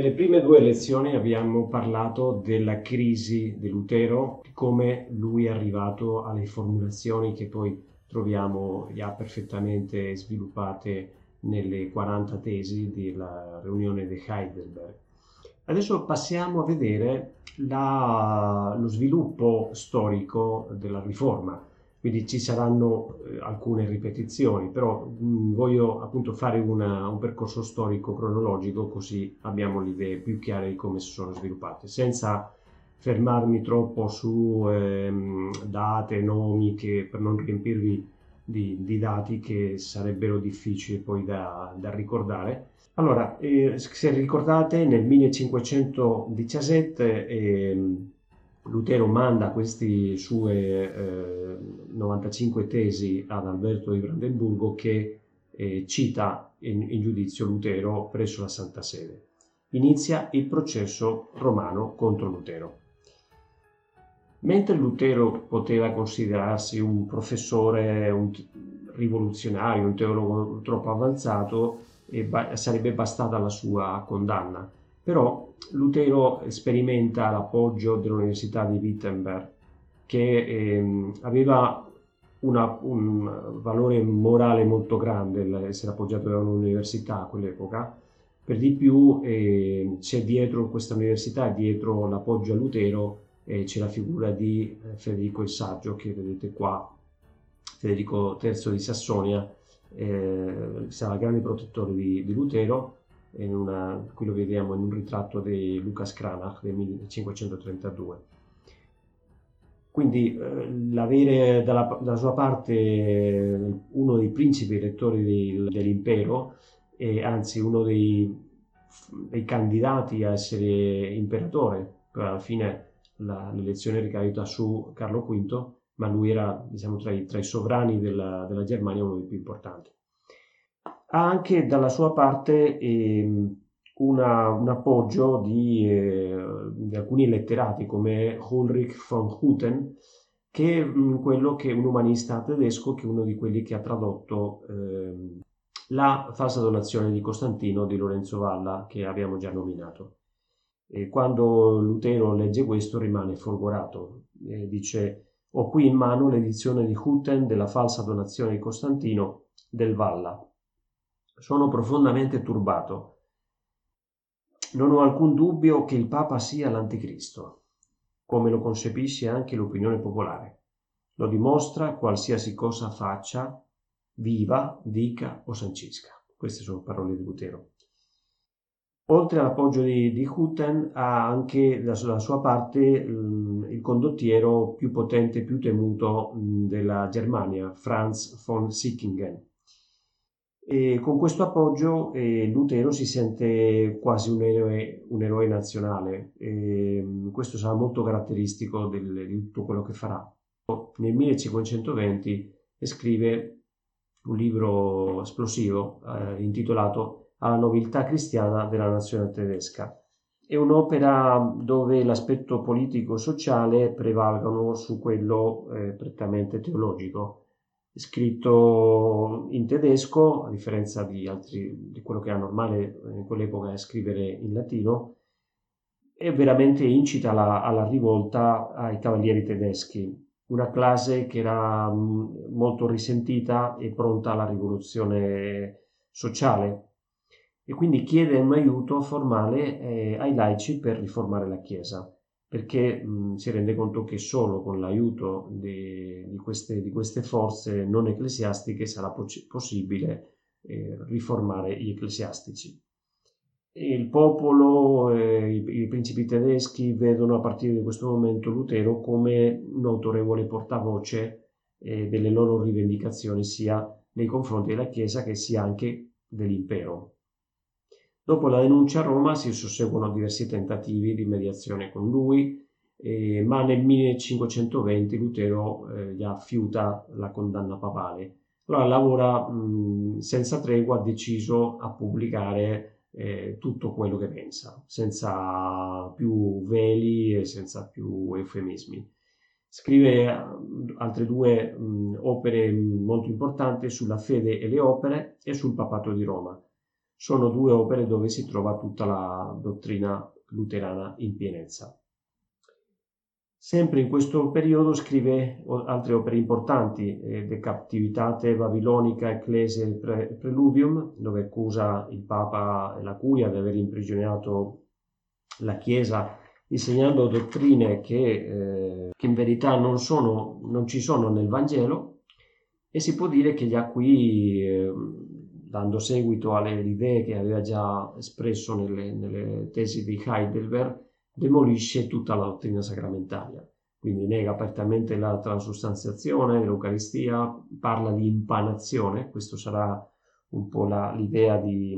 nelle prime due lezioni abbiamo parlato della crisi di Lutero, di come lui è arrivato alle formulazioni che poi troviamo già perfettamente sviluppate nelle 40 tesi della riunione di Heidelberg. Adesso passiamo a vedere la, lo sviluppo storico della riforma quindi ci saranno eh, alcune ripetizioni, però mh, mm, voglio appunto fare una, un percorso storico cronologico così abbiamo le idee più chiare di come si sono sviluppate, senza fermarmi troppo su ehm, date, nomi, che, per non riempirvi di, di, dati che sarebbero difficili poi da, da ricordare. Allora, eh, se ricordate, nel 1517 eh, Lutero manda queste sue eh, 95 tesi ad Alberto di Brandenburgo che eh, cita in, in, giudizio Lutero presso la Santa Sede. Inizia il processo romano contro Lutero. Mentre Lutero poteva considerarsi un professore un rivoluzionario, un teologo troppo avanzato, ba- sarebbe bastata la sua condanna però Lutero sperimenta l'appoggio dell'Università di Wittenberg, che ehm, aveva una, un valore morale molto grande essere appoggiato da un'università a quell'epoca. Per di più eh, c'è dietro questa università, dietro l'appoggio a Lutero, eh, c'è la figura di eh, Federico il Saggio, che vedete qua, Federico III di Sassonia, eh, sarà il grande protettore di, di Lutero, una, qui lo vediamo in un ritratto di Lucas Cranach del 1532. Quindi eh, l'avere dalla, dalla, sua parte eh, uno dei principi elettori di, dell'impero, e anzi uno dei, dei, candidati a essere imperatore, alla fine la, l'elezione ricaduta su Carlo V, ma lui era diciamo, tra, i, tra i sovrani della, della Germania uno dei più importanti ha anche dalla sua parte eh, una, un appoggio di, eh, di, alcuni letterati come Ulrich von Hutten, che è quello che un umanista tedesco, che è uno di quelli che ha tradotto eh, la falsa donazione di Costantino di Lorenzo Valla, che abbiamo già nominato. E quando Lutero legge questo rimane folgorato, e dice ho qui in mano l'edizione di Hutten della falsa donazione di Costantino del Valla sono profondamente turbato. Non ho alcun dubbio che il Papa sia l'Anticristo, come lo concepisce anche l'opinione popolare. Lo dimostra qualsiasi cosa faccia, viva, dica o sancisca. Queste sono parole di Lutero. Oltre all'appoggio di, di Hutten, ha anche dalla sua parte mh, il condottiero più potente e più temuto mh, della Germania, Franz von Sickingen e con questo appoggio eh, Lutero si sente quasi un eroe, un eroe nazionale e mm, questo sarà molto caratteristico del, di tutto quello che farà. Nel 1520 scrive un libro esplosivo eh, intitolato Alla nobiltà cristiana della nazione tedesca. È un'opera dove l'aspetto politico-sociale prevalgono su quello eh, prettamente teologico scritto in tedesco, a differenza di, altri, di quello che era normale in quell'epoca scrivere in latino, e veramente incita alla, alla rivolta ai cavalieri tedeschi, una classe che era mm, molto risentita e pronta alla rivoluzione sociale. E quindi chiede un aiuto formale eh, ai laici per riformare la Chiesa perché mh, si rende conto che solo con l'aiuto di, di, queste, di queste, forze non ecclesiastiche sarà po- possibile eh, riformare gli ecclesiastici. Il popolo, eh, i, i, principi tedeschi vedono a partire di questo momento Lutero come un autorevole portavoce eh, delle loro rivendicazioni sia nei confronti della Chiesa che sia anche dell'impero. Dopo la denuncia a Roma si susseguono diversi tentativi di mediazione con lui, eh, ma nel 1520 Lutero eh, gli fiuta la condanna papale. Allora lavora mh, senza tregua, deciso a pubblicare eh, tutto quello che pensa, senza più veli e senza più eufemismi. Scrive altre due mh, opere molto importanti sulla fede e le opere e sul papato di Roma. Sono due opere dove si trova tutta la dottrina luterana in pienezza. Sempre in questo periodo scrive altre opere importanti, eh, De Captivitate Babilonica Ecclesiae Pre- Preludium, dove accusa il Papa e la Curia di aver imprigionato la Chiesa insegnando dottrine che, eh, che in verità non, sono, non, ci sono nel Vangelo e si può dire che già qui, eh, dando seguito alle idee che aveva già espresso nelle, nelle tesi di Heidelberg, demolisce tutta la dottrina sacramentaria, quindi nega apertamente la transustanziazione dell'Eucaristia, parla di impanazione, questo sarà un po' la, l'idea di,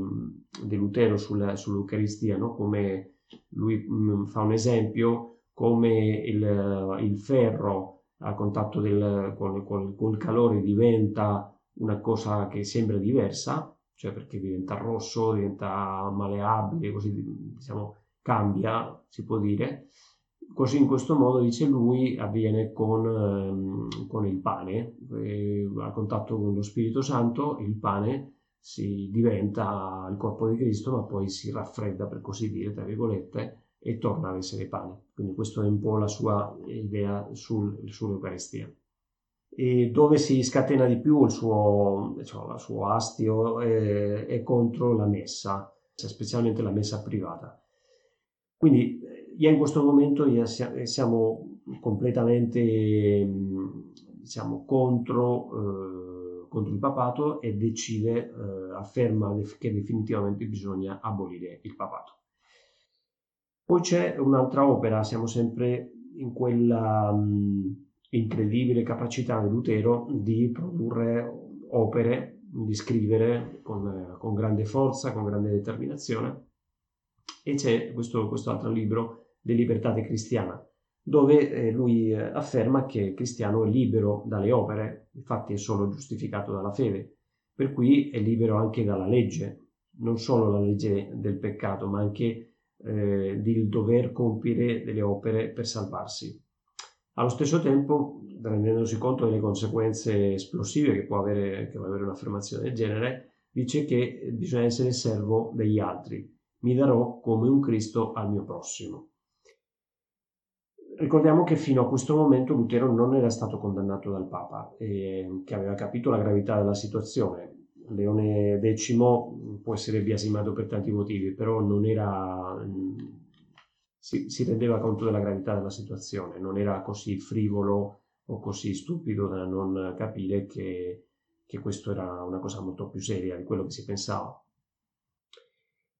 di Lutero sul, sull'Eucaristia, no? come lui mh, mm, fa un esempio, come il, il ferro a contatto del, col, col, col calore diventa una cosa che sembra diversa, cioè perché diventa rosso, diventa maleabile, così diciamo cambia, si può dire. Così in questo modo, dice lui, avviene con, ehm, con il pane, eh, a contatto con lo Spirito Santo, il pane si diventa il corpo di Cristo, ma poi si raffredda, per così dire, tra virgolette, e torna ad essere pane. Quindi questa è un po' la sua idea sul, sull'Eucaristia. E dove si scatena di più il suo, diciamo, suo astio è, è contro la messa, specialmente la messa privata. Quindi io in questo momento siamo completamente diciamo, contro, eh, contro, il papato e decide, eh, afferma che definitivamente bisogna abolire il papato. Poi c'è un'altra opera, siamo sempre in quella mh, incredibile capacità di Lutero di produrre opere, di scrivere con, con grande forza, con grande determinazione e c'è questo, altro libro, De Libertate Cristiana, dove eh, lui eh, afferma che il cristiano è libero dalle opere, infatti è solo giustificato dalla fede, per cui è libero anche dalla legge, non solo la legge del peccato, ma anche eh, di dover compiere delle opere per salvarsi. Allo stesso tempo, rendendosi conto delle conseguenze esplosive che può avere, che può avere un'affermazione del genere, dice che bisogna essere servo degli altri, mi darò come un Cristo al mio prossimo. Ricordiamo che fino a questo momento Lutero non era stato condannato dal Papa, e che aveva capito la gravità della situazione. Leone X può essere biasimato per tanti motivi, però non era, si, si rendeva conto della gravità della situazione, non era così frivolo o così stupido da non capire che, che questo era una cosa molto più seria di quello che si pensava.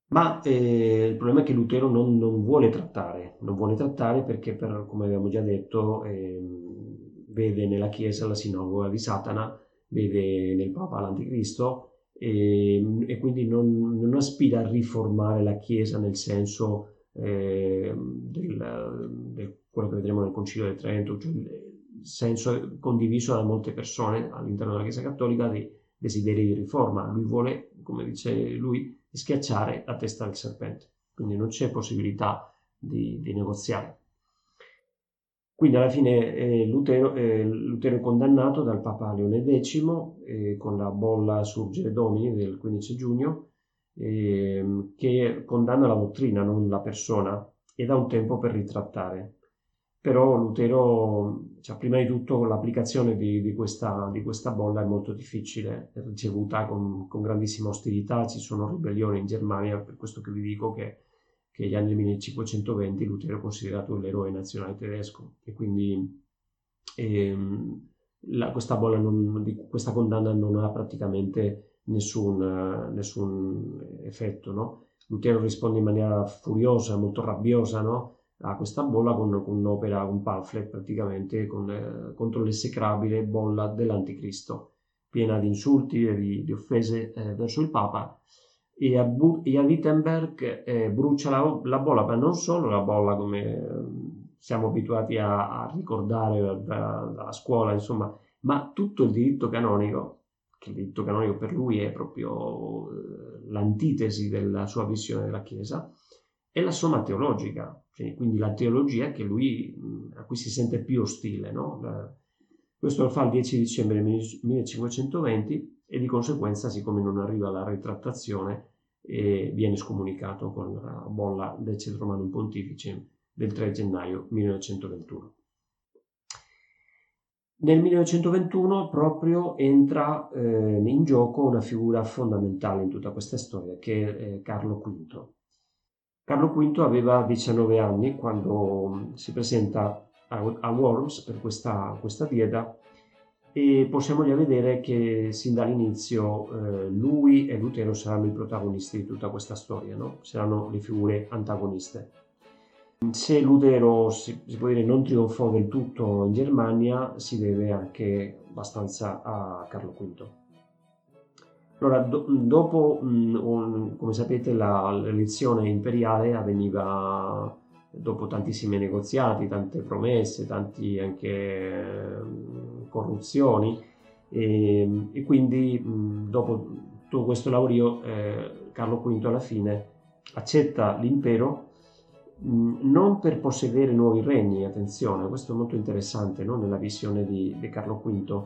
Ma eh, il problema è che Lutero non, non, vuole trattare, non vuole trattare perché, per, come abbiamo già detto, eh, vede nella Chiesa la sinagoga di Satana, vede nel Papa l'Anticristo e, e quindi non, non, aspira a riformare la Chiesa nel senso eh, del, del, quello che vedremo nel Concilio di Trento, cioè il senso condiviso da molte persone all'interno della Chiesa Cattolica di desideri di riforma. Lui vuole, come dice lui, schiacciare la testa del serpente, quindi non c'è possibilità di, di negoziare. Quindi alla fine eh, Lutero, eh, Lutero, è condannato dal Papa Leone X eh, con la bolla Surgere Domini del 15 giugno ehm, che condanna la dottrina, non la persona, e dà un tempo per ritrattare. Però Lutero, cioè, prima di tutto l'applicazione di, di, questa, di, questa, bolla è molto difficile, è ricevuta con, con, grandissima ostilità, ci sono ribellioni in Germania, per questo che vi dico che, che negli anni 1520 Lutero è considerato l'eroe nazionale tedesco e quindi ehm, la, questa, bolla non, questa condanna non ha praticamente nessun, nessun effetto. No? Lutero risponde in maniera furiosa, molto rabbiosa, no? a questa bolla con, con un'opera, un pamphlet praticamente con, eh, contro l'esecrabile bolla dell'anticristo, piena di insulti e di, di offese eh, verso il Papa. E a, e a Wittenberg eh, brucia la, la, bolla, ma non solo la bolla come eh, siamo abituati a, a ricordare da, dalla scuola, insomma, ma tutto il diritto canonico, che il diritto canonico per lui è proprio eh, l'antitesi della sua visione della Chiesa, e la somma teologica, cioè, quindi la teologia lui, a cui si sente più ostile. No? questo lo fa il 10 dicembre 1520 e di conseguenza, siccome non arriva la ritrattazione, e viene scomunicato con la bolla del Cetromanum Pontifice del 3 gennaio 1921. Nel 1921 proprio entra eh, in gioco una figura fondamentale in tutta questa storia, che è eh, Carlo V. Carlo V aveva 19 anni quando mm, si presenta a, a Worms per questa, questa, dieta e possiamo già vedere che sin dall'inizio eh, lui e Lutero saranno i protagonisti di tutta questa storia, no? saranno le figure antagoniste. Se Lutero si, si, può dire non trionfò del tutto in Germania, si deve anche abbastanza a Carlo V. Allora, do, dopo, mh, un, come sapete, la, l'elezione imperiale avveniva dopo tantissimi negoziati, tante promesse, tanti anche eh, corruzioni e, e quindi mh, dopo tutto questo lavorio eh, Carlo V alla fine accetta l'impero non per possedere nuovi regni, attenzione, questo è molto interessante no? nella visione di, di, Carlo V,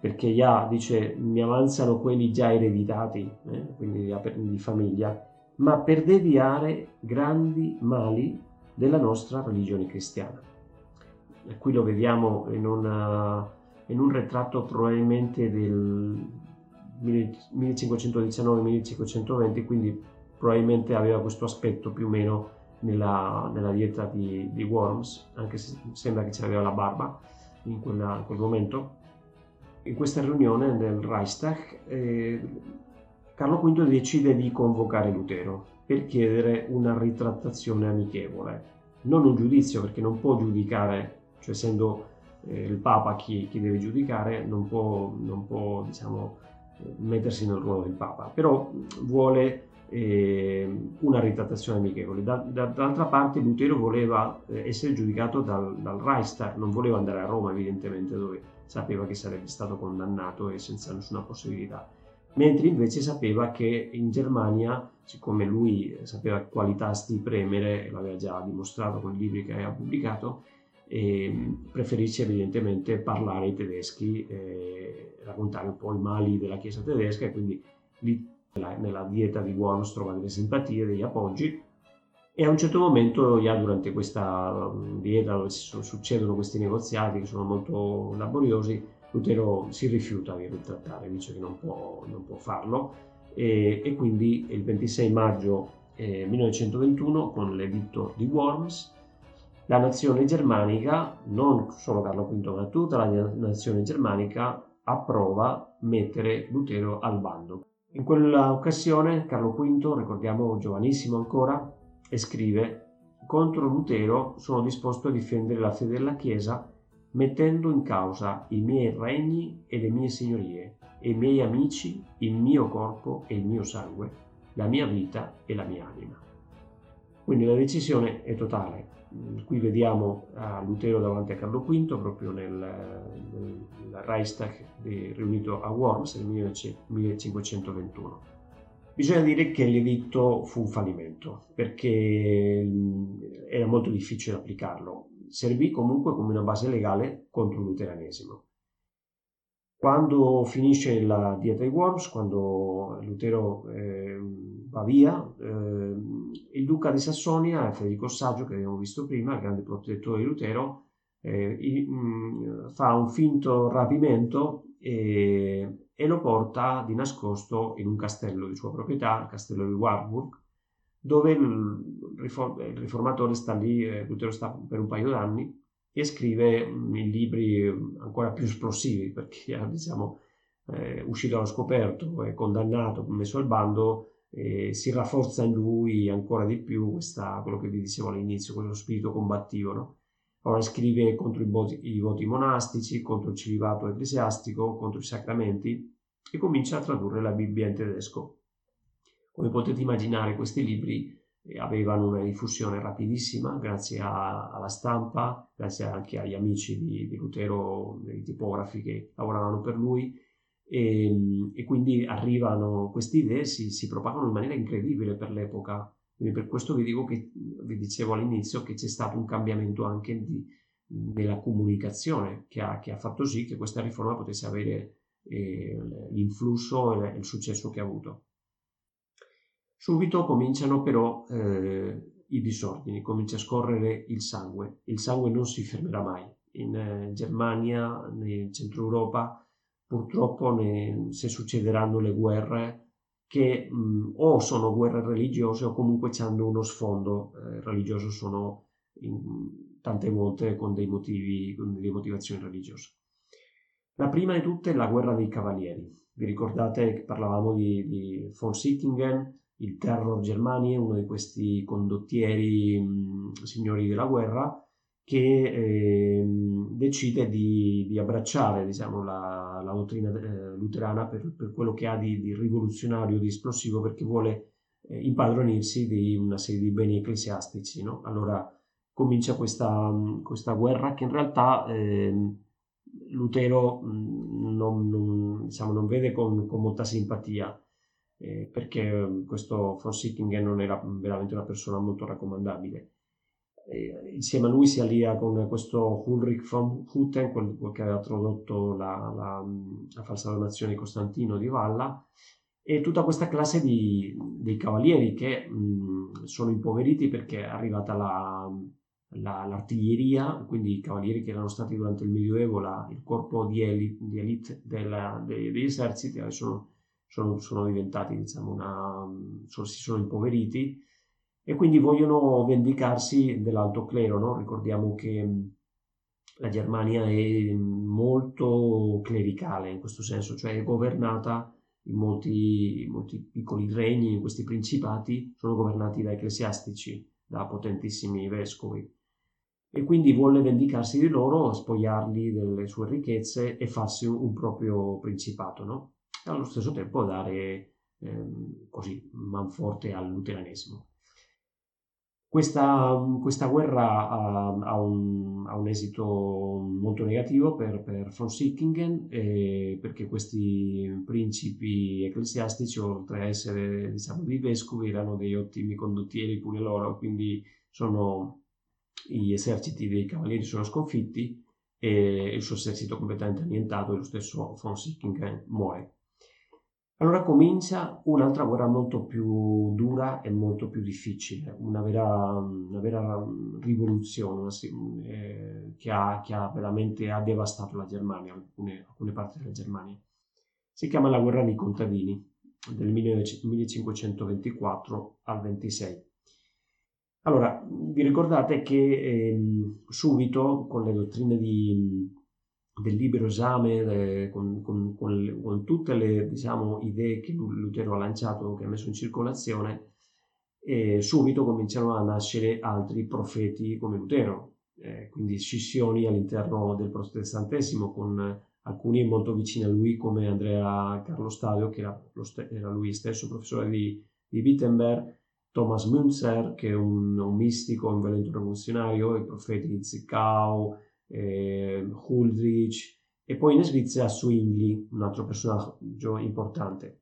perché Ia dice mi avanzano quelli già ereditati, eh? quindi di famiglia, ma per deviare grandi mali della nostra religione cristiana. E qui lo vediamo in, una, in un ritratto probabilmente del 1519-1520, quindi probabilmente aveva questo aspetto più o meno nella, nella dieta di, di, Worms, anche se sembra che c'aveva la barba in, quella, in, quel momento. In questa riunione del Reichstag eh, Carlo V decide di convocare Lutero per chiedere una ritrattazione amichevole, non un giudizio perché non può giudicare, cioè essendo eh, il Papa chi, chi, deve giudicare, non può, non può diciamo, mettersi nel ruolo del Papa, però vuole eh, una ritrattazione amichevole. Da, da, dall'altra parte Lutero voleva eh, essere giudicato dal, dal, Reichstag, non voleva andare a Roma evidentemente dove sapeva che sarebbe stato condannato e senza nessuna possibilità, mentre invece sapeva che in Germania, siccome lui sapeva quali tasti premere, l'aveva già dimostrato con i libri che aveva pubblicato, e preferisce evidentemente parlare ai tedeschi, eh, raccontare un po' i mali della Chiesa tedesca e quindi lì nella dieta di Worms trova delle simpatie, degli appoggi e a un certo momento, già durante questa mm, dieta dove succedono questi negoziati che sono molto laboriosi, Lutero si rifiuta di ritrattare, dice che non può, non può farlo e, e, quindi il 26 maggio eh, 1921 con l'editto di Worms la nazione germanica, non solo Carlo V ma tutta la nazione germanica approva mettere Lutero al bando. In quella occasione Carlo V, ricordiamo giovanissimo ancora, e scrive contro Lutero sono disposto a difendere la fede della Chiesa mettendo in causa i miei regni e le mie signorie, e i miei amici, il mio corpo e il mio sangue, la mia vita e la mia anima. Quindi la decisione è totale. Qui vediamo a Lutero davanti a Carlo V, proprio nel, nel Reichstag riunito a Worms nel 1521. Bisogna dire che l'editto fu un fallimento perché era molto difficile applicarlo. Servì comunque come una base legale contro il luteranesimo. Quando finisce la dieta di Worms, quando Lutero eh, va via, eh, il duca di Sassonia, Federico Saggio, che abbiamo visto prima, il grande protettore di Lutero, eh, fa un finto rapimento e, e, lo porta di nascosto in un castello di sua proprietà, il castello di Warburg, dove il riformatore sta lì, eh, Lutero sta per un paio d'anni, e scrive libri ancora più esplosivi perché diciamo eh, uscito allo scoperto, è condannato, messo al bando, eh, si rafforza in lui ancora di più questa, quello che vi dicevo all'inizio, quello spirito combattivo. No? Ora scrive contro i voti, i voti monastici, contro il celibato ecclesiastico, contro i sacramenti e comincia a tradurre la Bibbia in tedesco. Come potete immaginare questi libri avevano una diffusione rapidissima grazie a, alla stampa, grazie anche agli amici di, di Lutero, dei tipografi che lavoravano per lui e, e quindi arrivano queste idee, si, si propagano in maniera incredibile per l'epoca. Quindi per questo vi dico che vi dicevo all'inizio che c'è stato un cambiamento anche di, nella comunicazione che ha, che ha, fatto sì che questa riforma potesse avere eh, l'influsso e il successo che ha avuto. Subito cominciano però eh, i disordini, comincia a scorrere il sangue. Il sangue non si fermerà mai. In eh, Germania, nel centro Europa, purtroppo ne, se succederanno le guerre che mh, o sono guerre religiose o comunque hanno uno sfondo eh, religioso, sono in, tante volte con dei motivi, con delle motivazioni religiose. La prima di tutte è la guerra dei cavalieri. Vi ricordate che parlavamo di, di von Sickingen, il Terror Germania, uno di questi condottieri mh, signori della guerra, che eh, decide di, di abbracciare diciamo, la, la, dottrina eh, luterana per, per, quello che ha di, di, rivoluzionario, di esplosivo, perché vuole eh, impadronirsi di una serie di beni ecclesiastici. No? Allora comincia questa, questa, guerra che in realtà ehm, Lutero non, non, diciamo, non vede con, con, molta simpatia. Eh, perché questo von Sickingen non era veramente una persona molto raccomandabile. Insieme a lui si allia con questo Ulrich von Hutten, quel che aveva tradotto la, la, la falsa donazione di Costantino di Valla, e tutta questa classe di, dei cavalieri che mh, sono impoveriti perché è arrivata la, la, l'artiglieria, quindi i cavalieri che erano stati durante il Medioevo la, il corpo di elite, di elite della, dei, degli eserciti, sono, sono, sono diventati, diciamo, una, sono, si sono impoveriti e quindi vogliono vendicarsi dell'alto clero. No? Ricordiamo che mm, la Germania è molto clericale in questo senso, cioè è governata in molti, molti piccoli regni, questi principati sono governati da ecclesiastici, da potentissimi vescovi. E quindi vuole vendicarsi di loro, spogliarli delle sue ricchezze e farsi un proprio principato, no? E allo stesso tempo dare ehm, così manforte al luteranesimo. Questa, questa guerra ha, ha, un, ha, un, esito molto negativo per, per von Sickingen eh, perché questi principi ecclesiastici, oltre a essere diciamo, dei vescovi, erano dei ottimi condottieri pure loro, quindi sono, gli eserciti dei cavalieri sono sconfitti e il suo esercito completamente annientato e lo stesso von Sickingen muore. Allora comincia un'altra guerra molto più dura e molto più difficile, una vera, una vera rivoluzione una, eh, che, ha, che, ha, veramente ha devastato la Germania, alcune, alcune, parti della Germania. Si chiama la guerra dei contadini del 1524 al 26. Allora, vi ricordate che eh, subito con le dottrine di del libero esame eh, con, con, con, con, tutte le diciamo, idee che Lutero ha lanciato, che ha messo in circolazione, e subito cominciano a nascere altri profeti come Lutero, eh, quindi scissioni all'interno del protestantesimo con alcuni molto vicini a lui come Andrea Carlo Stadio, che era, st- era lui stesso professore di, di Wittenberg, Thomas Münzer, che è un, un mistico, un violento rivoluzionario, i profeti di Zickau, eh, Huldrich e poi in Svizzera Zwingli, un altro personaggio importante.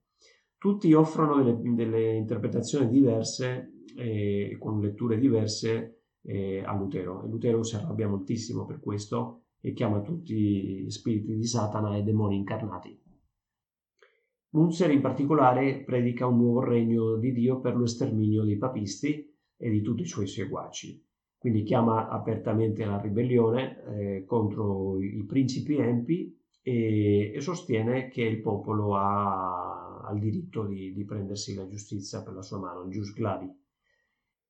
Tutti offrono delle, delle interpretazioni diverse e con letture diverse eh, a Lutero e Lutero si arrabbia moltissimo per questo e chiama tutti spiriti di Satana e demoni incarnati. Munzer in particolare predica un nuovo regno di Dio per lo sterminio dei papisti e di tutti i suoi seguaci quindi chiama apertamente alla ribellione eh, contro i principi empi e, e, sostiene che il popolo ha, ha il diritto di, di, prendersi la giustizia per la sua mano, il jus glavi.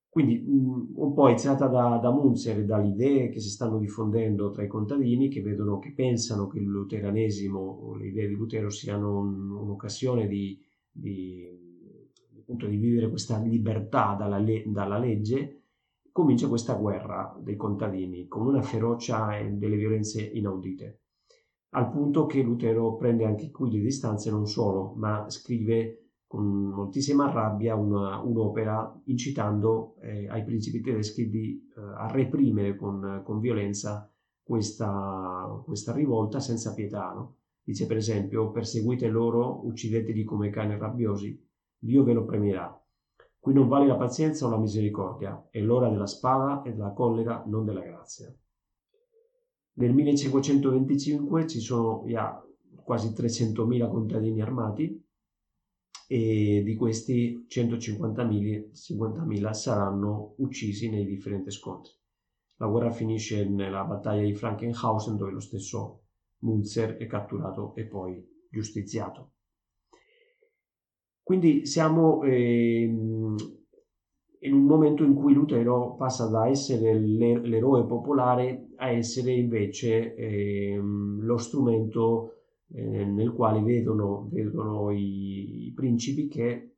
Quindi mh, un po' iniziata da, da Munzer e dalle idee che si stanno diffondendo tra i contadini che vedono, che pensano che il luteranesimo o le idee di Lutero siano un, un'occasione di, di, appunto, di, vivere questa libertà dalla, le, dalla legge comincia questa guerra dei contadini con una ferocia e delle violenze inaudite, al punto che Lutero prende anche qui le distanze non solo, ma scrive con moltissima rabbia una, un'opera incitando eh, ai principi tedeschi di, eh, a reprimere con, con violenza questa, questa, rivolta senza pietà. No? Dice per esempio, perseguite loro, uccideteli come cani rabbiosi, Dio ve lo premierà. Qui non vale la pazienza o la misericordia, è l'ora della spada e della collera, non della grazia. Nel 1525 ci sono già quasi 300.000 contadini armati e di questi 150.000 saranno uccisi nei differenti scontri. La guerra finisce nella battaglia di Frankenhausen dove lo stesso Munzer è catturato e poi giustiziato. Quindi siamo eh, in un momento in cui Lutero passa da essere l'eroe popolare a essere invece eh, lo strumento eh, nel quale vedono, vedono i, i, principi che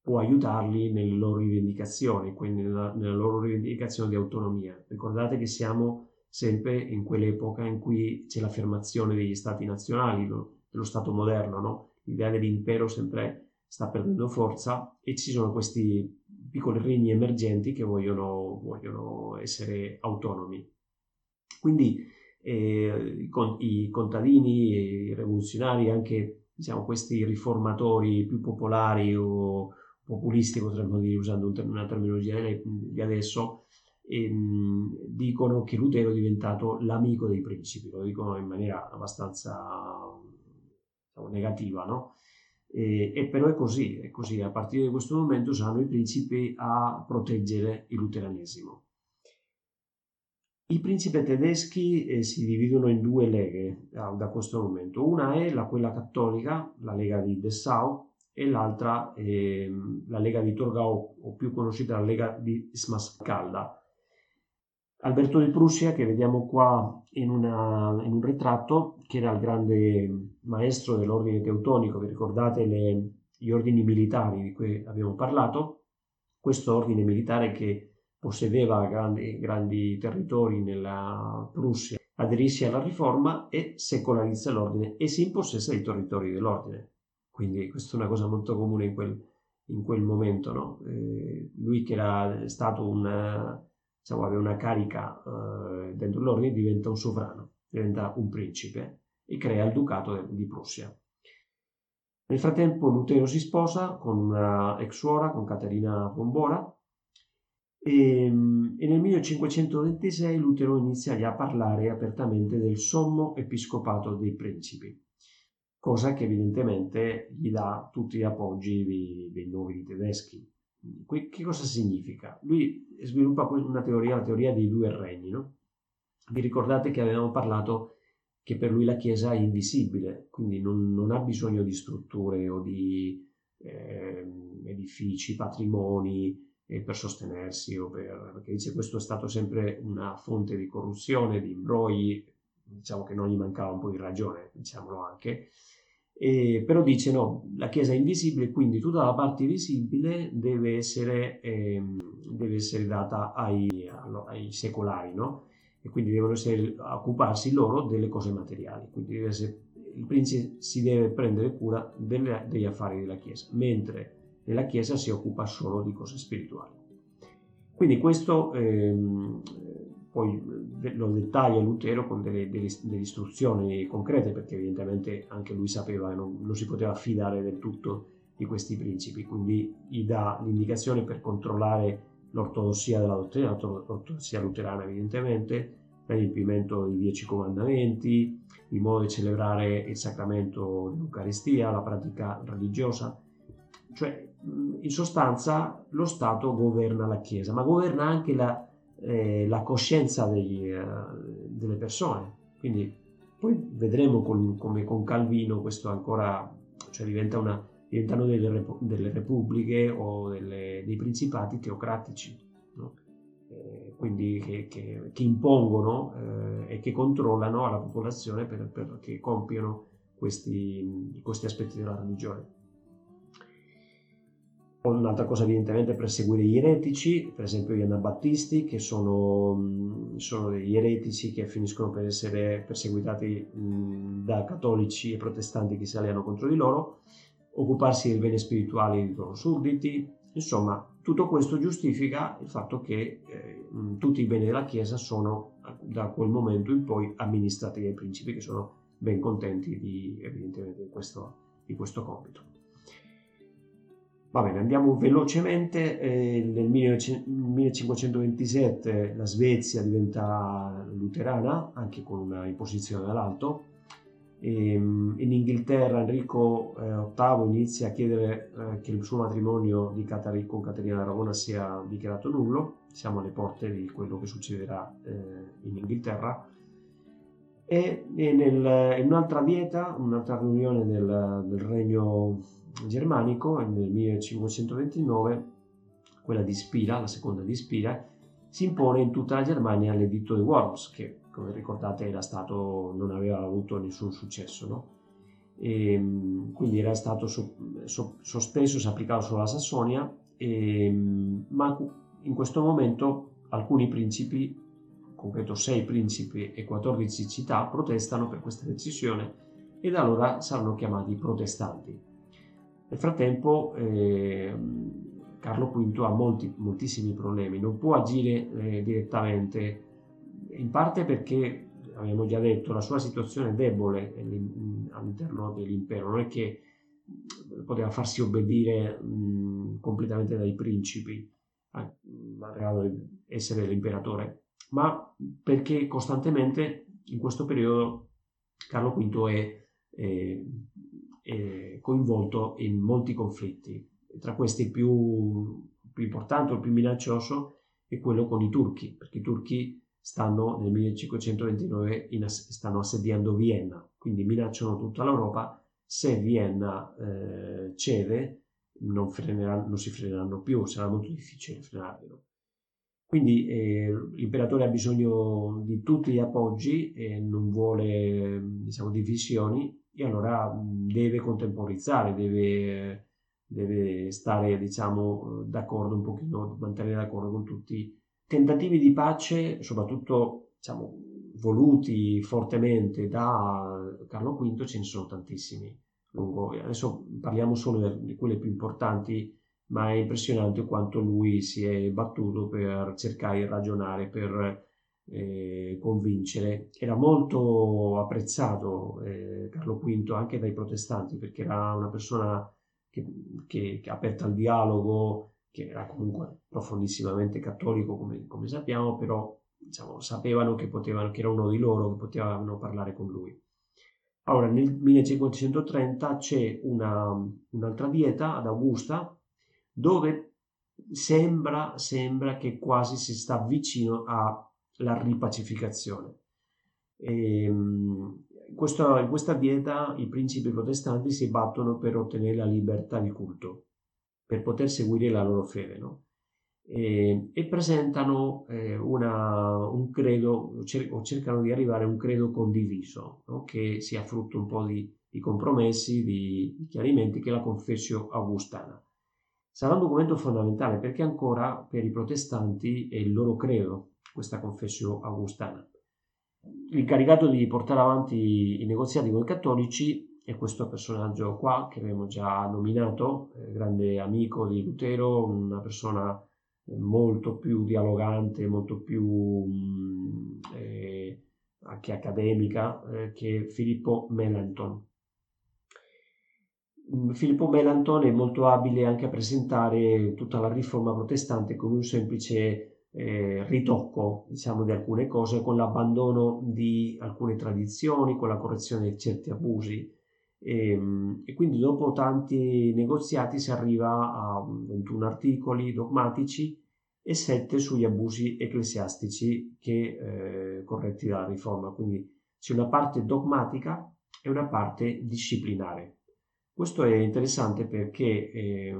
può aiutarli nelle loro rivendicazioni, quindi nella, nella loro rivendicazione di autonomia. Ricordate che siamo sempre in quell'epoca in cui c'è l'affermazione degli stati nazionali, no? dello Stato moderno, no? l'idea dell'impero sempre sta perdendo forza e ci sono questi piccoli regni emergenti che vogliono, vogliono essere autonomi. Quindi eh, i contadini, i rivoluzionari, anche diciamo, questi riformatori più popolari o populisti, potremmo dire usando una terminologia di adesso, ehm, dicono che Lutero è diventato l'amico dei principi, lo dicono in maniera abbastanza diciamo, negativa, no? E, e, però è così, è così, a partire da questo momento saranno i principi a proteggere il luteranesimo. I principi tedeschi eh, si dividono in due leghe da, da, questo momento. Una è la quella cattolica, la Lega di Dessau, e l'altra è la Lega di Torgau, o più conosciuta la Lega di Smascalda. Alberto di Prussia, che vediamo qua in, una, in, un ritratto, che era il grande maestro dell'ordine teutonico, vi ricordate le, gli ordini militari di cui abbiamo parlato? Questo ordine militare che possedeva grandi, grandi territori nella Prussia, aderisce alla riforma e secolarizza l'ordine e si impossessa dei territori dell'ordine. Quindi questa è una cosa molto comune in quel, in quel momento. No? Eh, lui che era stato un, diciamo, aveva una carica eh, dentro l'ordine diventa un sovrano, diventa un principe e crea il ducato di Prussia. Nel frattempo Lutero si sposa con una ex suora, con Caterina von Bora, e, ehm, e, nel 1526 Lutero inizia a parlare apertamente del sommo episcopato dei principi, cosa che evidentemente gli dà tutti gli appoggi dei, dei nobili tedeschi. Che cosa significa? Lui sviluppa una teoria, la teoria dei due regni. No? Vi ricordate che avevamo parlato che per lui la Chiesa è invisibile, quindi non, non ha bisogno di strutture o di eh, edifici, patrimoni, eh, per sostenersi per, perché dice questo è stato sempre una fonte di corruzione, di imbrogli, diciamo che non gli mancava un po' di ragione, diciamolo anche, e, però dice no, la Chiesa è invisibile, quindi tutta la parte visibile deve essere, eh, deve essere data ai, ai secolari, no? E quindi devono essere, occuparsi loro delle cose materiali, quindi essere, il principe si deve prendere cura delle, degli affari della Chiesa, mentre nella Chiesa si occupa solo di cose spirituali. Quindi questo ehm, poi lo dettaglia Lutero con delle, delle, delle, istruzioni concrete perché evidentemente anche lui sapeva che non, non si poteva fidare del tutto di questi principi, quindi gli dà l'indicazione per controllare l'ortodossia della dottrina, l'ortodossia luterana evidentemente, l'adempimento dei dieci comandamenti, il modo di celebrare il sacramento dell'Eucaristia, la pratica religiosa, cioè in sostanza lo Stato governa la Chiesa, ma governa anche la, eh, la coscienza degli, eh, delle persone. Quindi poi vedremo con, come con Calvino questo ancora, cioè diventa una, diventano delle, delle repubbliche o delle, dei principati teocratici, no? eh, quindi che, che, che impongono eh, e che controllano la popolazione per, perché compiono questi, questi aspetti della religione. Un'altra cosa evidentemente per seguire gli eretici, per esempio gli anabattisti, che sono, sono degli eretici che finiscono per essere perseguitati da cattolici e protestanti che si alleano contro di loro, occuparsi dei beni spirituali dei loro sudditi, insomma tutto questo giustifica il fatto che eh, tutti i beni della Chiesa sono da quel momento in poi amministrati dai principi che sono ben contenti di, evidentemente di questo, di questo compito. Va bene, andiamo velocemente. Eh, nel 1527 la Svezia diventa luterana, anche con una imposizione dall'alto. E, ehm, in Inghilterra Enrico VIII eh, inizia a chiedere eh, che il suo matrimonio di Catari, con Caterina d'Aragona sia dichiarato nullo, siamo alle porte di quello che succederà eh, in Inghilterra. E, e nel, in un'altra dieta, un'altra riunione del, del regno germanico nel 1529, quella di Spira, la seconda di Spira, si impone in tutta la Germania l'editto di Worms, che come ricordate era stato, non aveva avuto nessun successo. No? E, ehm, quindi era stato so, so, sospeso, si applicava solo alla Sassonia, e, ehm, ma in questo momento alcuni principi, in concreto 6 principi e 14 città, protestano per questa decisione e da allora saranno chiamati protestanti. Nel frattempo eh, Carlo V ha molti, moltissimi problemi, non può agire eh, direttamente, in parte perché, abbiamo già detto, la sua situazione è debole all'interno dell'impero, non è che poteva farsi obbedire mh, completamente dai principi, malgrado di essere l'imperatore, ma perché costantemente in questo periodo Carlo V è, è, è coinvolto in molti conflitti, tra questi il più, più importante il più minaccioso è quello con i turchi, perché i turchi stanno nel 1529 in, stanno assediando Vienna, quindi minacciano tutta l'Europa. Se Vienna eh, cede, non, non, si freneranno più, sarà molto difficile frenarlo. Quindi eh, l'imperatore ha bisogno di tutti gli appoggi e non vuole diciamo, divisioni e allora deve contemporizzare, deve, deve stare diciamo, d'accordo un pochino, mantenere d'accordo con tutti. Tentativi di pace, soprattutto diciamo, voluti fortemente da Carlo V, ce ne sono tantissimi lungo. Adesso parliamo solo di quelle più importanti, ma è impressionante quanto lui si è battuto per cercare di ragionare, per eh, convincere. Era molto apprezzato eh, Carlo V anche dai protestanti perché era una persona che, che, che aperta al dialogo, che era comunque profondissimamente cattolico come, come sappiamo, però diciamo, sapevano che, potevano, che era uno di loro che potevano parlare con lui. Allora, nel 1530 c'è una, un'altra dieta ad Augusta dove sembra, sembra che quasi si sta vicino alla ripacificazione. E, ehm, in, questo, in questa dieta i principi protestanti si battono per ottenere la libertà di culto, per poter seguire la loro fede. No? e, e presentano eh, una, un credo cer- o cercano di arrivare a un credo condiviso no? che sia frutto un po' di, di compromessi, di, di, chiarimenti che la Confessio Augustana. Sarà un documento fondamentale perché ancora per i protestanti è il loro credo, questa Confessio Augustana. L'incaricato di portare avanti i negoziati con i cattolici è questo personaggio qua che abbiamo già nominato, eh, grande amico di Lutero, una persona molto più dialogante, molto più mh, eh, anche accademica eh, che Filippo Melanchthon. Filippo Melanchthon è molto abile anche a presentare tutta la riforma protestante come un semplice eh, ritocco diciamo, di alcune cose, con l'abbandono di alcune tradizioni, con la correzione di certi abusi. E, ehm, e, quindi dopo tanti negoziati si arriva a 21 articoli dogmatici e 7 sugli abusi ecclesiastici che, eh, corretti dalla riforma. Quindi c'è una parte dogmatica e una parte disciplinare. Questo è interessante perché eh,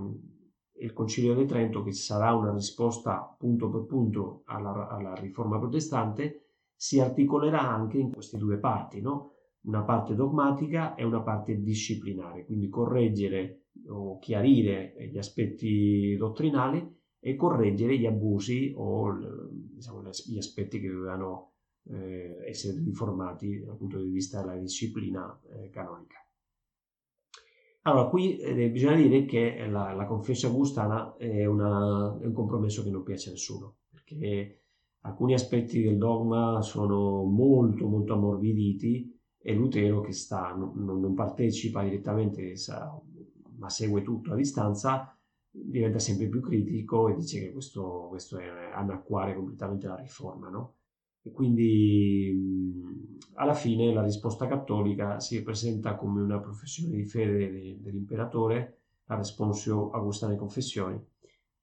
il Concilio di Trento, che sarà una risposta punto per punto alla, alla riforma protestante, si articolerà anche in queste due parti, no? una parte dogmatica e una parte disciplinare, quindi correggere o chiarire gli aspetti dottrinali e correggere gli abusi o diciamo, gli aspetti che dovevano eh, essere riformati dal punto di vista della disciplina eh, canonica. Allora, qui eh, bisogna dire che la, la confessione augustana è, una, è, un compromesso che non piace a nessuno, perché alcuni aspetti del dogma sono molto, molto ammorbiditi e Lutero che sta, non, non partecipa direttamente, sa, ma segue tutto a distanza, diventa sempre più critico e dice che questo, questo è annacquare completamente la riforma, no? Quindi alla fine la risposta cattolica si presenta come una professione di fede dell'imperatore, la responsio Augustane Confessioni,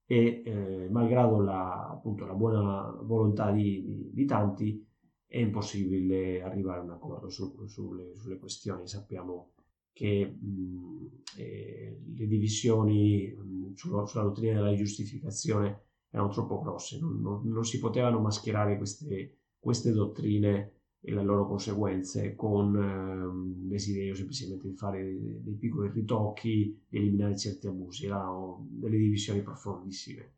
e eh, malgrado la, appunto, la, buona volontà di, di, di, tanti è impossibile arrivare a un accordo su, sulle, sulle, questioni. Sappiamo che mh, eh, le divisioni mh, sulla, sulla, dottrina della giustificazione erano troppo grosse, non, non, non si potevano mascherare queste, queste dottrine e le loro conseguenze con eh, desiderio semplicemente di fare dei, piccoli ritocchi, di eliminare certi abusi, erano delle divisioni profondissime.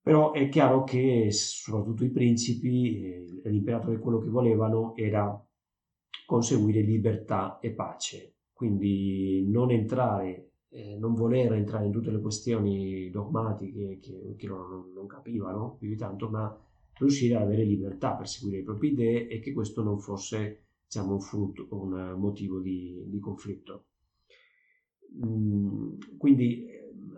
Però è chiaro che soprattutto i principi e l'imperatore quello che volevano era conseguire libertà e pace, quindi non entrare, eh, non voler entrare in tutte le questioni dogmatiche che, che non, non capivano più di tanto, ma riuscire ad avere libertà per seguire le proprie idee e che questo non fosse diciamo, un frutto, un motivo di, di conflitto. Mm, quindi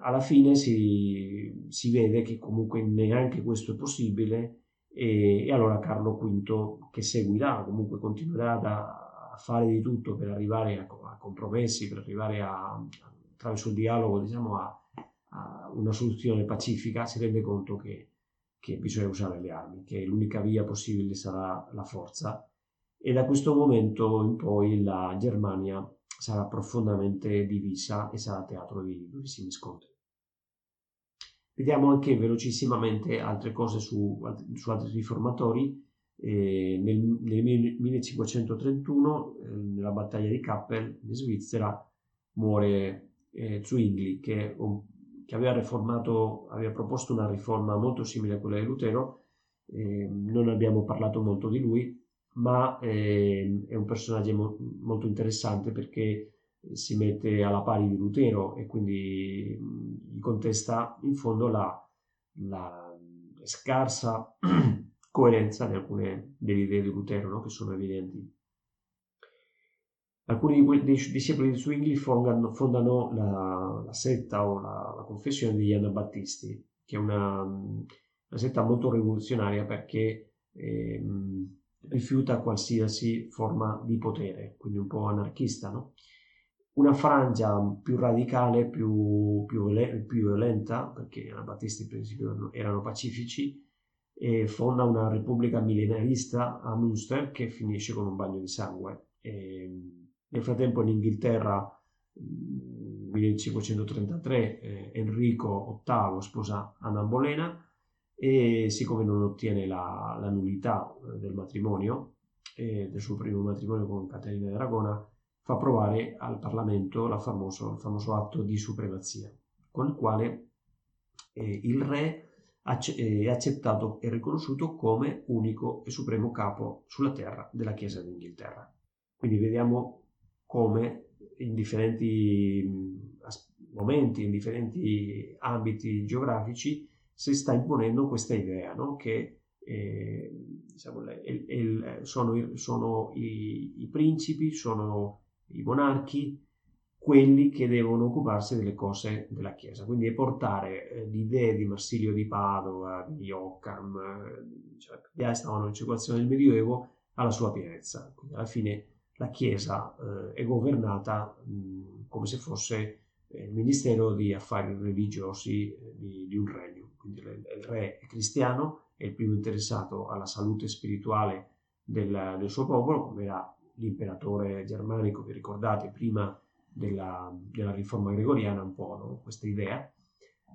alla fine si, si, vede che comunque neanche questo è possibile e, e, allora Carlo V che seguirà, comunque continuerà a, a fare di tutto per arrivare a, a compromessi, per arrivare a, attraverso il dialogo diciamo, a, a una soluzione pacifica, si rende conto che che bisogna usare le armi, che l'unica via possibile sarà la forza e da questo momento in poi la Germania sarà profondamente divisa e sarà teatro di durissimi scontri. Vediamo anche velocissimamente altre cose su, su altri riformatori. Eh, nel, nel, 1531, eh, nella battaglia di Kappel in Svizzera, muore eh, Zwingli, che è un che aveva, aveva proposto una riforma molto simile a quella di Lutero. Eh, non abbiamo parlato molto di lui, ma eh, è un personaggio mo- molto interessante perché si mette alla pari di Lutero e quindi gli contesta in fondo la, la scarsa coerenza di alcune delle idee di Lutero, no? che sono evidenti. Alcuni dei discepoli di Zwingli fondano, la, la, setta o la, la, confessione degli Anabattisti, che è una, una setta molto rivoluzionaria perché eh, rifiuta qualsiasi forma di potere, quindi un po' anarchista. No? Una frangia più radicale, più, più, più violenta, perché gli Anabattisti in principio erano pacifici, e fonda una repubblica millenarista a Münster che finisce con un bagno di sangue. E, nel frattempo in Inghilterra, 1533, eh, Enrico VIII sposa Anna Bolena e siccome non ottiene la, la nullità eh, del matrimonio, eh, del suo primo matrimonio con Caterina d'Aragona, fa approvare al Parlamento famoso, il famoso atto di supremazia, con il quale eh, il re è accettato e riconosciuto come unico e supremo capo sulla terra della Chiesa d'Inghilterra. Quindi vediamo come in differenti momenti, in differenti ambiti geografici, si sta imponendo questa idea no? che eh, diciamo, il, il, sono, sono i, i, principi, sono i monarchi, quelli che devono occuparsi delle cose della Chiesa. Quindi è portare eh, l'idea di Marsilio di Padova, di Occam, eh, cioè, già stavano in circolazione del Medioevo, alla sua pienezza. Quindi alla fine la Chiesa eh, è governata mh, come se fosse eh, il Ministero di Affari Religiosi eh, di, di, un regno. Quindi il re è cristiano, è il primo interessato alla salute spirituale del, del suo popolo, come era l'imperatore germanico, vi ricordate, prima della, della riforma gregoriana, un po' no? questa idea.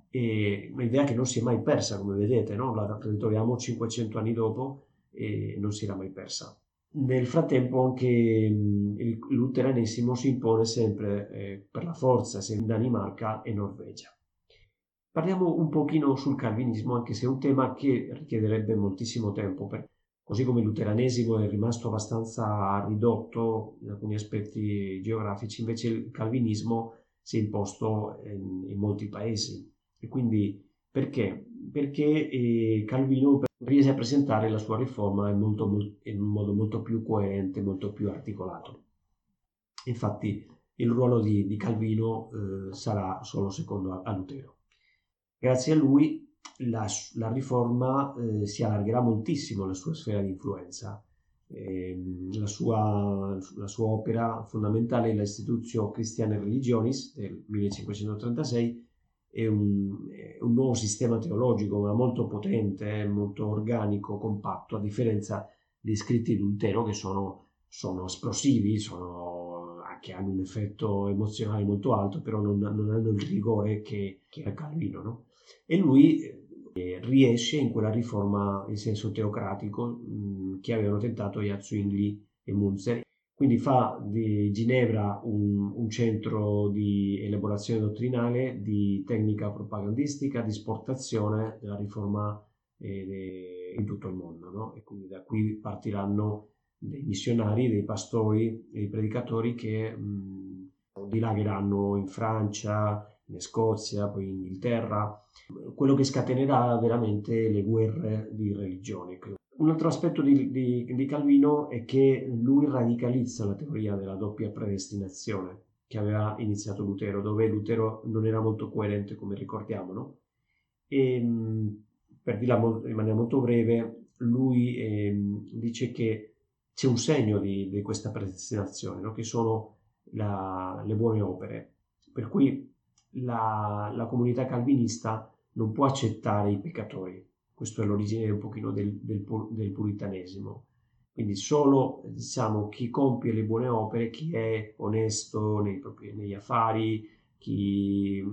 E un'idea che non si è mai persa, come vedete, no? la ritroviamo 500 anni dopo e non si era mai persa. Nel frattempo anche il luteranesimo si impone sempre eh, per la forza sia in Danimarca e Norvegia. Parliamo un pochino sul calvinismo, anche se è un tema che richiederebbe moltissimo tempo, per, così come il luteranesimo è rimasto abbastanza ridotto in alcuni aspetti geografici, invece il calvinismo si è imposto in, in molti paesi. E quindi perché? Perché eh, Calvino riesce a presentare la sua riforma in, molto, in, un modo molto più coerente, molto più articolato. Infatti il ruolo di, di Calvino eh, sarà solo secondo a, Lutero. Grazie a lui la, la riforma eh, si allargherà moltissimo la sua sfera di influenza. Eh, la, sua, la, sua, opera fondamentale è la Institutio Christiane Religionis del 1536, è un, è un nuovo sistema teologico ma molto potente, molto organico, compatto, a differenza dei scritti di Lutero che sono, sono esplosivi, sono, che hanno un effetto emozionale molto alto, però non, non hanno il rigore che, che ha Calvino. No? E lui eh, riesce in quella riforma in senso teocratico mh, che avevano tentato Yat Zwingli e Munzer. Quindi fa di Ginevra un, un, centro di elaborazione dottrinale, di tecnica propagandistica, di esportazione della riforma eh, in tutto il mondo. No? E quindi da qui partiranno dei missionari, dei pastori, dei predicatori che mh, dilagheranno in Francia, in Scozia, poi in Inghilterra, quello che scatenerà veramente le guerre di religione. Un altro aspetto di, di, di, Calvino è che lui radicalizza la teoria della doppia predestinazione che aveva iniziato Lutero, dove Lutero non era molto coerente, come ricordiamo, no? E, per dirla in maniera molto breve, lui eh, dice che c'è un segno di, di questa predestinazione, no? che sono la, le buone opere, per cui la, la, comunità calvinista non può accettare i peccatori. Questa è l'origine un pochino del, del, del puritanesimo. Quindi solo diciamo, chi compie le buone opere, chi è onesto nei propri, negli affari, chi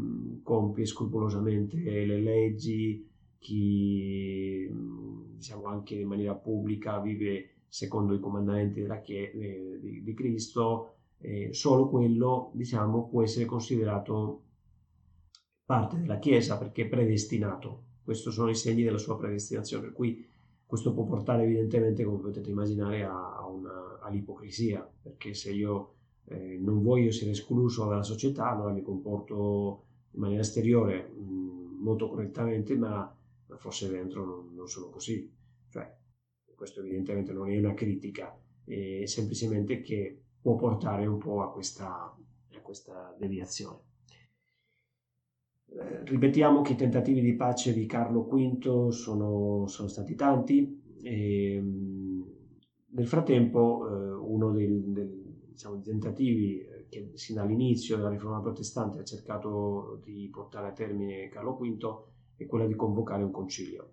compie scrupolosamente le leggi, chi diciamo, anche in maniera pubblica vive secondo i comandamenti chie- eh, di, di, Cristo, eh, solo quello diciamo, può essere considerato parte della Chiesa perché è predestinato. Questi sono i segni della sua predestinazione, per cui questo può portare evidentemente, come potete immaginare, a, una, all'ipocrisia, perché se io eh, non voglio essere escluso dalla società, allora mi comporto in maniera esteriore mh, mm, molto correttamente, ma forse dentro non, non sono così. Cioè, questo evidentemente non è una critica, è semplicemente che può portare un po' a questa, a questa deviazione. Ripetiamo che i tentativi di pace di Carlo V sono, sono stati tanti e mm, nel frattempo eh, uno dei, dei, diciamo, tentativi eh, che sin dall'inizio della riforma protestante ha cercato di portare a termine Carlo V è quello di convocare un concilio.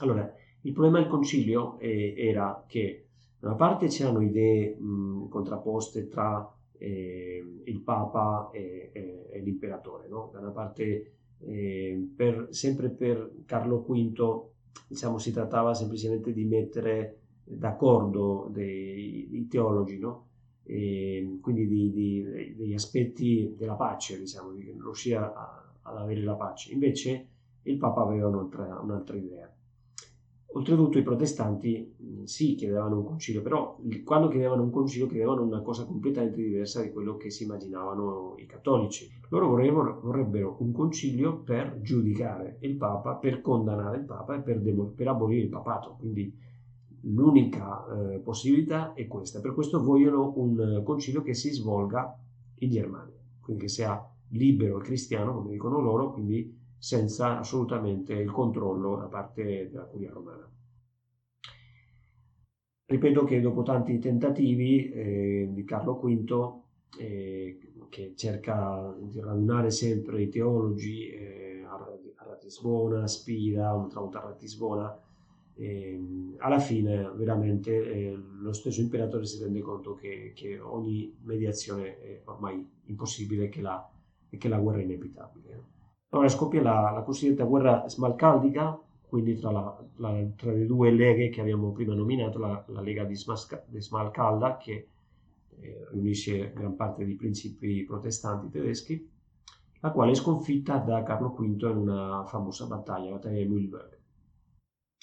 Allora, il problema del concilio eh, era che da una parte c'erano idee mh, contrapposte tra eh, il Papa e, e, e l'imperatore. No? Da una parte, eh, per, sempre per Carlo V, diciamo, si trattava semplicemente di mettere d'accordo dei teologi, no? e, quindi di, di, degli aspetti della pace, diciamo, di riuscire ad avere la pace. Invece il Papa aveva un'altra, un'altra idea. Oltretutto i protestanti sì chiedevano un concilio, però quando chiedevano un concilio chiedevano una cosa completamente diversa di quello che si immaginavano i cattolici. Loro vorrebbero, vorrebbero un concilio per giudicare il Papa, per condannare il Papa e per, per abolire il papato. Quindi l'unica eh, possibilità è questa. Per questo vogliono un concilio che si svolga in Germania, quindi che sia libero e cristiano, come dicono loro, quindi senza assolutamente il controllo da parte della curia romana. Ripeto che dopo tanti tentativi eh, di Carlo V, eh, che cerca di radunare sempre i teologi eh, a Ratisbona, Spira, un'altra volta a Ratisbona, ehm, alla fine veramente eh, lo stesso imperatore si rende conto che, che ogni mediazione è ormai impossibile e che che la guerra è inevitabile. Allora scoppia la, la cosiddetta guerra smalcaldica, quindi tra, la, la, tra, le due leghe che abbiamo prima nominato, la, la Lega di, Smasca, di Smalcalda, che eh, riunisce gran parte dei principi protestanti tedeschi, la quale è sconfitta da Carlo V in una famosa battaglia, la battaglia di Mühlberg.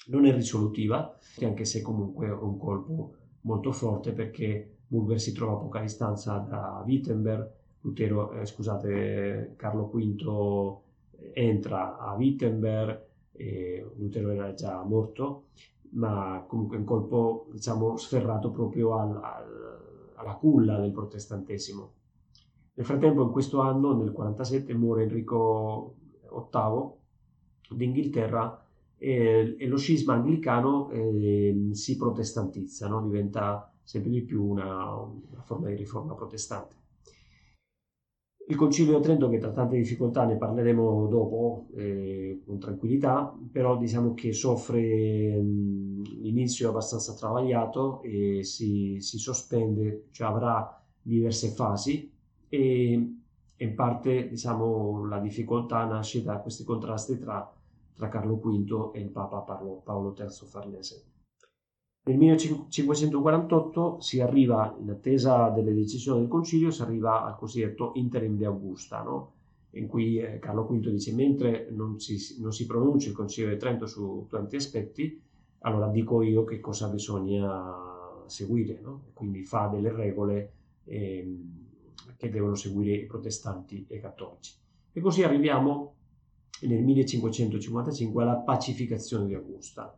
Non è risolutiva, anche se comunque è un colpo molto forte perché Mühlberg si trova a poca distanza da Wittenberg, Lutero, eh, scusate, Carlo V entra a Wittenberg, e Lutero era già morto, ma comunque un colpo diciamo sferrato proprio al, al, alla culla del protestantesimo. Nel frattempo in questo anno, nel 47, muore Enrico VIII d'Inghilterra e, e lo scisma anglicano eh, si protestantizza, no? diventa sempre di più una, una forma di riforma protestante. Il Concilio Trento, che tra tante difficoltà ne parleremo dopo eh, con tranquillità, però diciamo che soffre mh, l'inizio abbastanza travagliato e si, si, sospende, cioè avrà diverse fasi e in parte diciamo, la difficoltà nasce da questi contrasti tra, tra Carlo V e il Papa Paolo, Paolo III Farnese. Nel 1548 si arriva, in attesa delle decisioni del Concilio, si arriva al cosiddetto interim de Augusta, no? in cui eh, Carlo V dice mentre non si, non si, pronuncia il Concilio di Trento su tanti aspetti, allora dico io che cosa bisogna seguire, no? quindi fa delle regole eh, che devono seguire i protestanti e i cattolici. E così arriviamo nel 1555 alla pacificazione di Augusta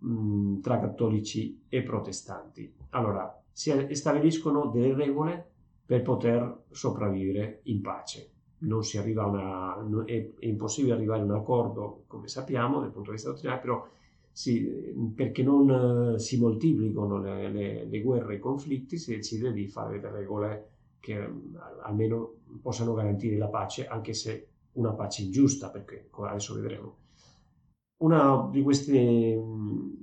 mh, tra cattolici e protestanti. Allora, si stabiliscono delle regole per poter sopravvivere in pace. Non si arriva a una, è, è impossibile arrivare a un accordo, come sappiamo, dal punto di vista dottrinale, però si, perché non si moltiplicano le, le, le, guerre e i conflitti, si decide di fare delle regole che almeno possano garantire la pace, anche se una pace ingiusta, perché adesso vedremo. Uno di questi,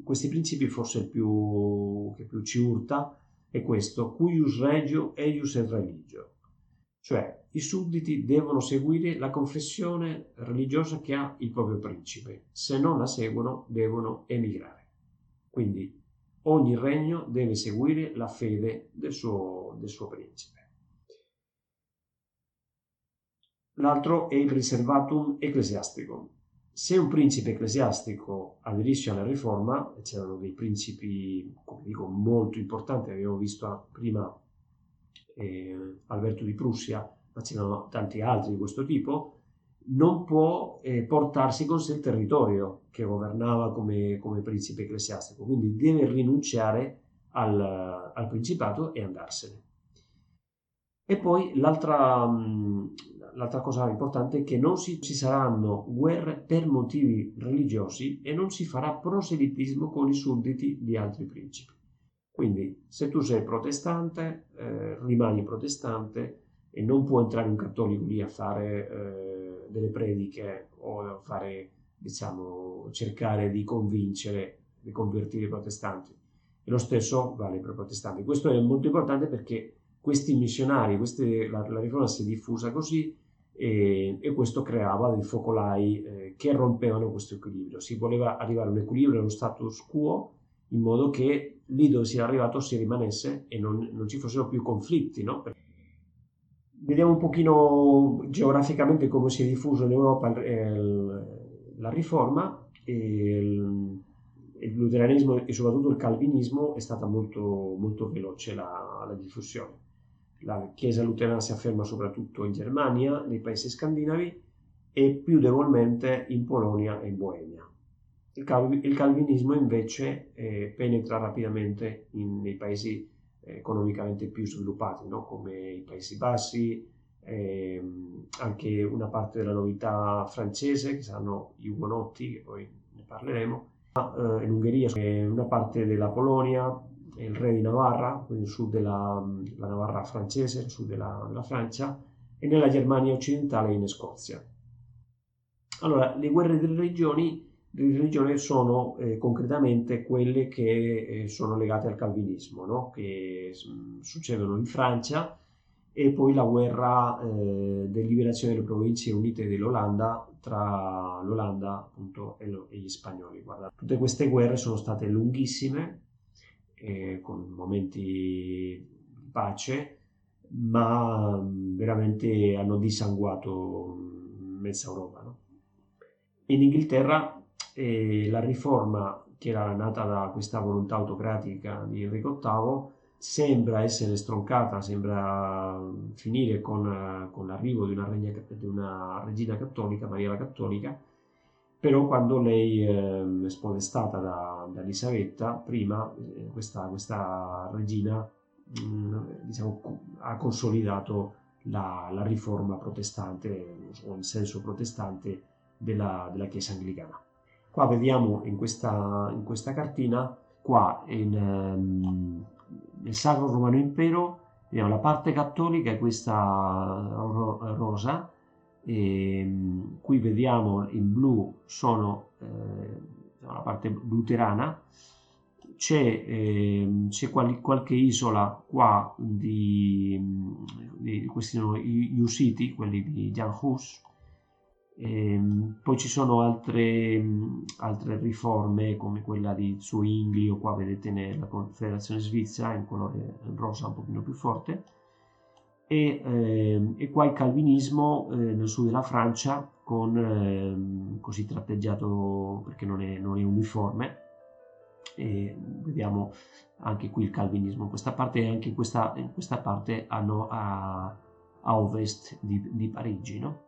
questi principi, forse il più, che più ci urta, è questo, cuius regio eius et religio, cioè i sudditi devono seguire la confessione religiosa che ha il proprio principe, se non la seguono devono emigrare. Quindi ogni regno deve seguire la fede del suo, del suo principe. L'altro è il riservatum ecclesiasticum, se un principe ecclesiastico aderisce alla riforma, e c'erano dei principi, come dico, molto importanti, abbiamo visto prima eh, Alberto di Prussia, ma c'erano tanti altri di questo tipo, non può eh, portarsi con sé il territorio che governava come, come principe ecclesiastico, quindi deve rinunciare al, al principato e andarsene. E poi l'altra, l'altra cosa importante è che non si, ci saranno guerre per motivi religiosi e non si farà proselitismo con i sudditi di altri principi. Quindi se tu sei protestante, eh, rimani protestante e non può entrare un cattolico lì a fare eh, delle prediche o a fare, diciamo, cercare di convincere, di convertire i protestanti. E lo stesso vale per i protestanti. Questo è molto importante perché questi missionari, queste, la, la riforma si è diffusa così e, e questo creava dei focolai eh, che rompevano questo equilibrio. Si voleva arrivare a un equilibrio, a uno status quo, in modo che lì dove si era arrivato si rimanesse e non, non ci fossero più conflitti. No? Vediamo un pochino geograficamente come si è diffuso in Europa il, la riforma. Il, il luteranesimo e soprattutto il calvinismo è stata molto, molto veloce la, la diffusione. La Chiesa luterana si afferma soprattutto in Germania, nei paesi scandinavi e più debolmente in Polonia e in Boemia. Il, calv- il calvinismo invece eh, penetra rapidamente in, nei paesi eh, economicamente più sviluppati, no? come i Paesi Bassi, eh, anche una parte della novità francese, che saranno gli ugonotti, che poi ne parleremo, eh, in Ungheria, una parte della Polonia, il re di Navarra, quindi il sud della Navarra francese, il sud della, della, Francia, e nella Germania occidentale e in Scozia. Allora, le guerre delle religioni, delle religioni sono eh, concretamente quelle che eh, sono legate al calvinismo, no? che mh, succedono in Francia, e poi la guerra eh, di liberazione delle province unite dell'Olanda tra l'Olanda appunto e, lo, e gli spagnoli. Guarda, tutte queste guerre sono state lunghissime, eh, con momenti di pace, ma veramente hanno dissanguato mezza Europa. No? In Inghilterra eh, la riforma che era nata da questa volontà autocratica di Enrico VIII sembra essere stroncata, sembra finire con, con l'arrivo di una, regna, di una, regina cattolica, Maria la Cattolica, però quando lei eh, è spodestata da, da Elisabetta, prima eh, questa, questa, regina mh, mm, diciamo, ha consolidato la, la, riforma protestante, o il senso protestante della, della Chiesa anglicana. Qua vediamo in questa, in questa cartina, qua in, um, nel Sacro Romano Impero, vediamo la parte cattolica è questa ro- rosa, e, um, qui vediamo in blu sono eh, la parte luterana, c'è, eh, c'è qual- qualche isola qua di, di questi sono gli Usiti, quelli di Jan Hus, e, ehm, poi ci sono altre, altre, riforme come quella di Zwingli o qua vedete nella Confederazione Svizzera in colore rosa un pochino più forte e, eh, e qua il calvinismo eh, nel sud della Francia con eh, così tratteggiato perché non è, non è uniforme e vediamo anche qui il calvinismo in questa parte e anche in questa, in questa parte hanno a, a ovest di, di Parigi no?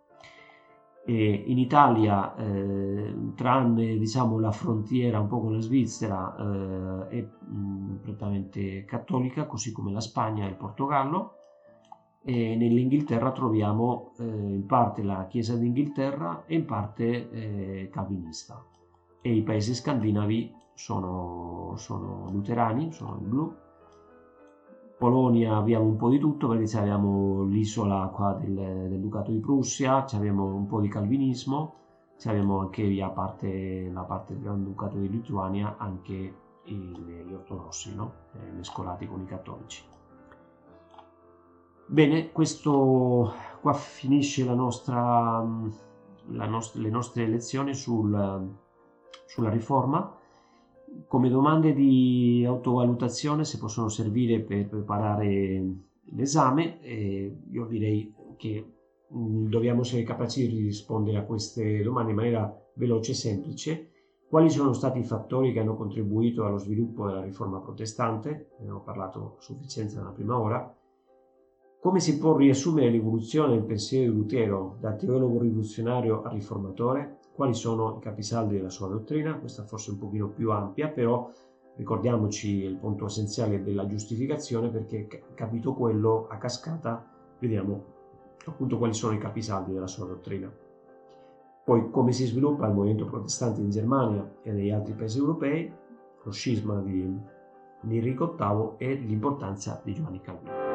In Italia, eh, tranne diciamo, la frontiera un po' con la Svizzera, eh, è mh, prettamente cattolica, così come la Spagna e il Portogallo. E nell'Inghilterra troviamo eh, in parte la Chiesa d'Inghilterra e in parte eh, calvinista. E i paesi scandinavi sono, sono luterani, sono in blu, Polonia abbiamo un po' di tutto perché abbiamo l'isola qua del, del Ducato di Prussia, abbiamo un po' di calvinismo, abbiamo anche a parte la parte del Granducato di Lituania anche gli ortodossi, no? eh, mescolati con i cattolici. Bene, questo qua finisce la nostra, la nostra, le nostre lezioni sul, sulla riforma come domande di autovalutazione se possono servire per preparare l'esame, eh, io direi che mm, dobbiamo essere capaci di rispondere a queste domande in maniera veloce e semplice. Quali sono stati i fattori che hanno contribuito allo sviluppo della riforma protestante? Ne ho parlato a sufficienza nella prima ora. Come si può riassumere l'evoluzione del pensiero di Lutero da teologo rivoluzionario a riformatore? quali sono i capisaldi della sua dottrina, questa forse un pochino più ampia, però ricordiamoci il punto essenziale della giustificazione perché capito quello a cascata vediamo appunto quali sono i capisaldi della sua dottrina. Poi come si sviluppa il movimento protestante in Germania e negli altri paesi europei, lo scisma di Enrico VIII e l'importanza di Giovanni Calvino.